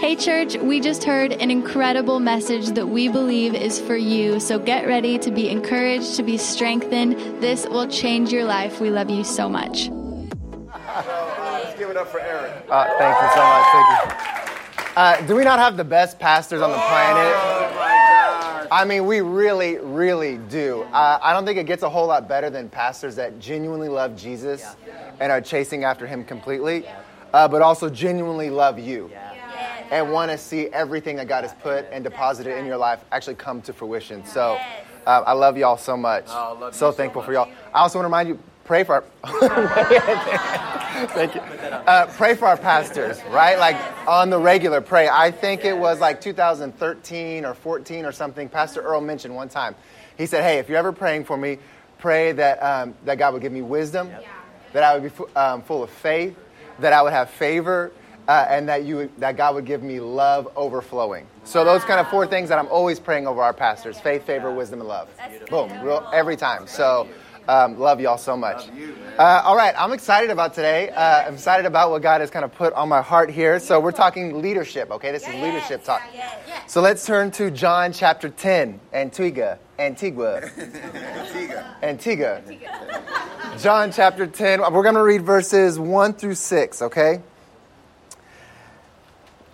Hey, church, we just heard an incredible message that we believe is for you. So get ready to be encouraged, to be strengthened. This will change your life. We love you so much. Let's give it up for Eric. Uh, thank you so much. Thank you. Uh, do we not have the best pastors on the planet? I mean, we really, really do. Uh, I don't think it gets a whole lot better than pastors that genuinely love Jesus and are chasing after him completely, uh, but also genuinely love you and want to see everything that God has put and deposited in your life actually come to fruition. So uh, I love y'all so much. Oh, love you so so thankful for y'all. I also want to remind you, pray for our, thank you. Uh, pray for our pastors, right? Like on the regular, pray. I think it was like 2013 or 14 or something. Pastor Earl mentioned one time. He said, "Hey, if you're ever praying for me, pray that um, that God would give me wisdom, that I would be fu- um, full of faith, that I would have favor, uh, and that you that God would give me love overflowing." So those kind of four things that I'm always praying over our pastors: faith, favor, wisdom, and love. Boom, real, every time. So. Um, love y'all so much. Uh, all right, I'm excited about today. Uh, I'm excited about what God has kind of put on my heart here. So we're talking leadership. Okay, this is leadership talk. Yes, So let's turn to John chapter 10, Antigua. Antigua. Antigua, Antigua, Antigua. John chapter 10. We're going to read verses 1 through 6, okay?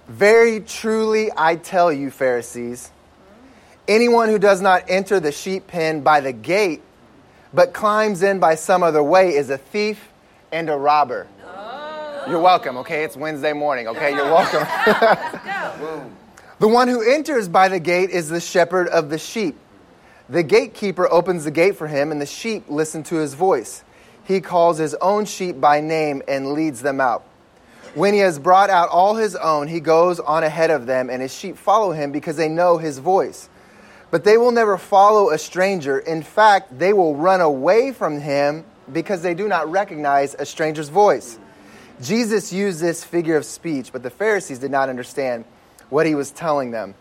Very truly I tell you, Pharisees, anyone who does not enter the sheep pen by the gate, but climbs in by some other way, is a thief and a robber. Oh. You're welcome, okay? It's Wednesday morning, okay? You're welcome. the one who enters by the gate is the shepherd of the sheep. The gatekeeper opens the gate for him, and the sheep listen to his voice. He calls his own sheep by name and leads them out. When he has brought out all his own, he goes on ahead of them, and his sheep follow him because they know his voice. But they will never follow a stranger. In fact, they will run away from him because they do not recognize a stranger's voice. Jesus used this figure of speech, but the Pharisees did not understand what he was telling them.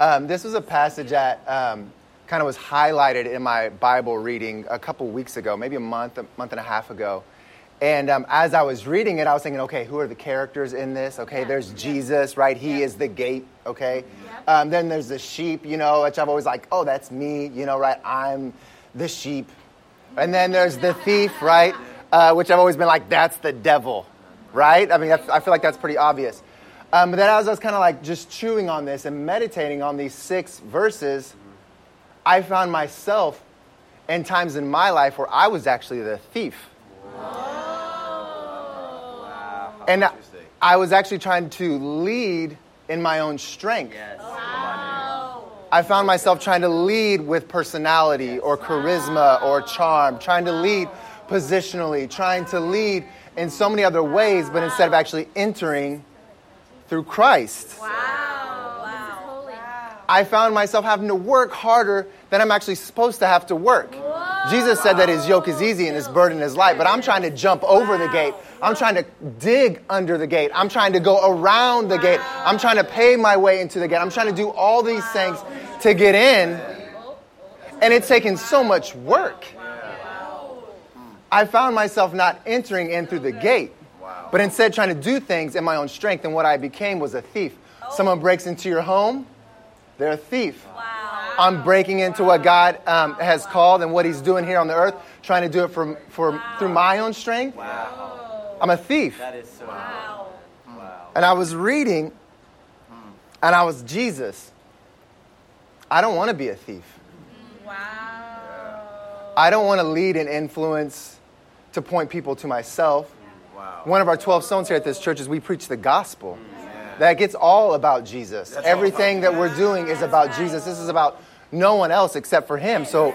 Um, this was a passage that um, kind of was highlighted in my Bible reading a couple weeks ago, maybe a month, a month and a half ago. And um, as I was reading it, I was thinking, okay, who are the characters in this? Okay, there's Jesus, right? He is the gate, okay? Um, then there's the sheep, you know, which I've always like, oh, that's me, you know, right? I'm the sheep. And then there's the thief, right? Uh, which I've always been like, that's the devil, right? I mean, I, I feel like that's pretty obvious. Um, but then as I was kind of like just chewing on this and meditating on these six verses, I found myself in times in my life where I was actually the thief. And I- I was actually trying to lead in my own strength. Yes. Wow. I found myself trying to lead with personality or charisma or charm, trying to lead positionally, trying to lead in so many other ways, but instead of actually entering through Christ. Wow. wow. I found myself having to work harder than I'm actually supposed to have to work. Jesus said that his yoke is easy and his burden is light, but I'm trying to jump over the gate. I'm trying to dig under the gate. I'm trying to go around the gate. I'm trying to pay my way into the gate. I'm trying to do all these things to get in. And it's taken so much work. I found myself not entering in through the gate, but instead trying to do things in my own strength. And what I became was a thief. Someone breaks into your home, they're a thief. I'm breaking into what God um, has called and what He's doing here on the earth, trying to do it for, for, through my own strength. Wow. I'm a thief. That is so wow. And I was reading, and I was Jesus. I don't want to be a thief. Wow. I don't want to lead and influence to point people to myself. Wow. One of our 12 stones here at this church is we preach the gospel. That gets all about Jesus. Everything that we're doing is about Jesus. This is about no one else except for Him. So,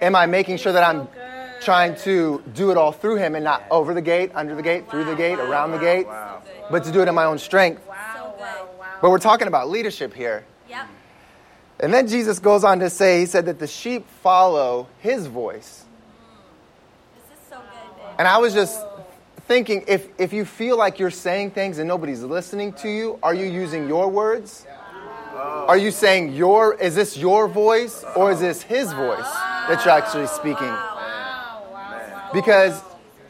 am I making sure that I'm trying to do it all through Him and not over the gate, under the gate, through the gate, around the gate, but to do it in my own strength? But we're talking about leadership here. Yep. And then Jesus goes on to say, He said that the sheep follow His voice. So good. And I was just thinking if, if you feel like you're saying things and nobody's listening to you, are you using your words? Are you saying your, is this your voice or is this his voice that you're actually speaking? Because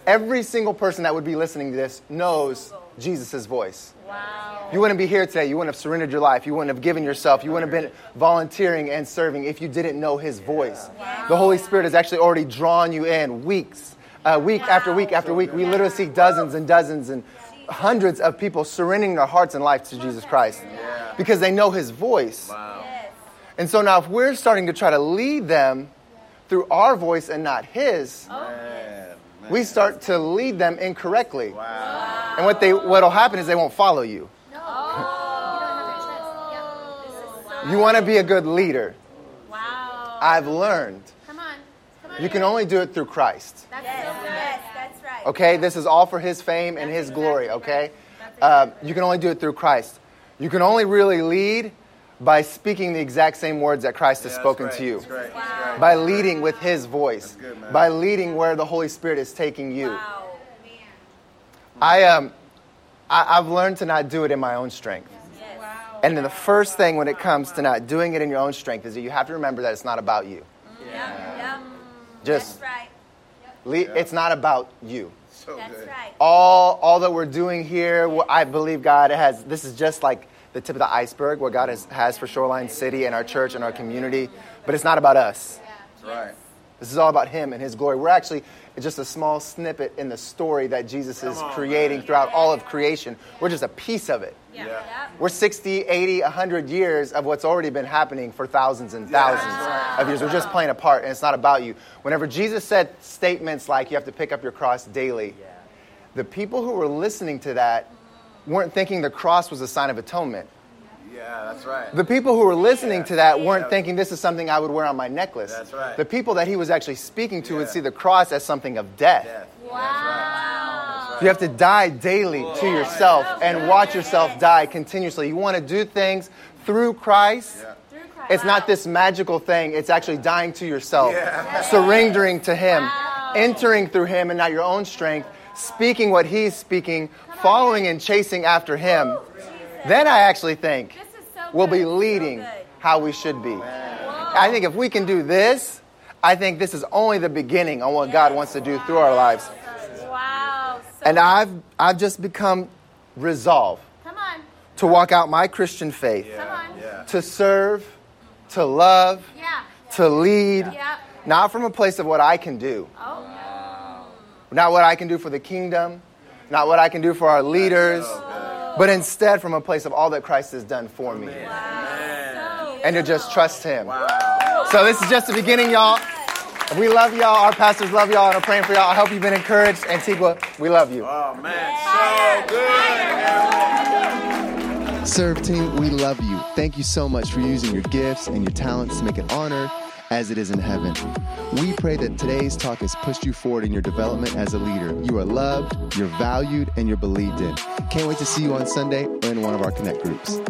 every single person that would be listening to this knows Jesus' voice. Wow. You wouldn't be here today. You wouldn't have surrendered your life. You wouldn't have given yourself. You wouldn't have been volunteering and serving if you didn't know His voice. The Holy Spirit has actually already drawn you in weeks, uh, week after week after week. We literally see dozens and dozens and hundreds of people surrendering their hearts and life to Jesus Christ because they know His voice. Yes. And so now, if we're starting to try to lead them through our voice and not His, we start to lead them incorrectly. And what they what'll happen is they won't follow you. You want to be a good leader. Wow. I've learned Come on. Come on. you can only do it through Christ. That's Yes, so good. yes, that's right. Okay, this is all for His fame and His glory. Okay, uh, you can only do it through Christ. You can only really lead by speaking the exact same words that Christ has spoken to you. By leading with His voice. good. By leading where the Holy Spirit is taking you. Wow. I um, I, I've learned to not do it in my own strength. Yes. And then the first thing when it comes to not doing it in your own strength is that you have to remember that it's not about you. Yep, yep. Just That's right. le- it's not about you. So That's good. right. All all that we're doing here, I believe God has. This is just like the tip of the iceberg, what God has, has for Shoreline City and our church and our community. But it's not about us. That's right. This is all about Him and His glory. We're actually just a small snippet in the story that Jesus is on, creating man. throughout all of creation. We're just a piece of it. Yeah. Yep. We're 60, 80, 100 years of what's already been happening for thousands and thousands of years. We're just playing a part, and it's not about you. Whenever Jesus said statements like, you have to pick up your cross daily, the people who were listening to that weren't thinking the cross was a sign of atonement. Yeah, that's right. The people who were listening to that weren't thinking this is something I would wear on my necklace. That's right. The people that he was actually speaking to would see the cross as something of death. Death. Wow. You have to die daily to yourself and watch yourself die continuously. You want to do things through Christ. Yeah. It's not this magical thing. It's actually dying to yourself, surrendering to Him, entering through Him and not your own strength, speaking what He's speaking, following and chasing after Him. Then I actually think This is so we'll be leading how we should be. I think if we can do this, I think this is only the beginning on what God wants to do through our lives. Wow. And I've, I've just become resolved to walk out my Christian faith, Come on. Yeah. to serve, to love, to lead, not from a place of what I can do, Oh. not what I can do for the kingdom, not what I can do for our leaders, but instead from a place of all that Christ has done for me. And to just trust Him. So this is just the beginning, y'all. We love y'all. Our pastors love y'all and are praying for y'all. I hope you've been encouraged. Antigua, we love you. Oh man, so good. Serve team, we love you. Thank you so much for using your gifts and your talents to make it honor as it is in heaven. We pray that today's talk has pushed you forward in your development as a leader. You are loved, you're valued, and you're believed in. Can't wait to see you on Sunday or in one of our Connect groups.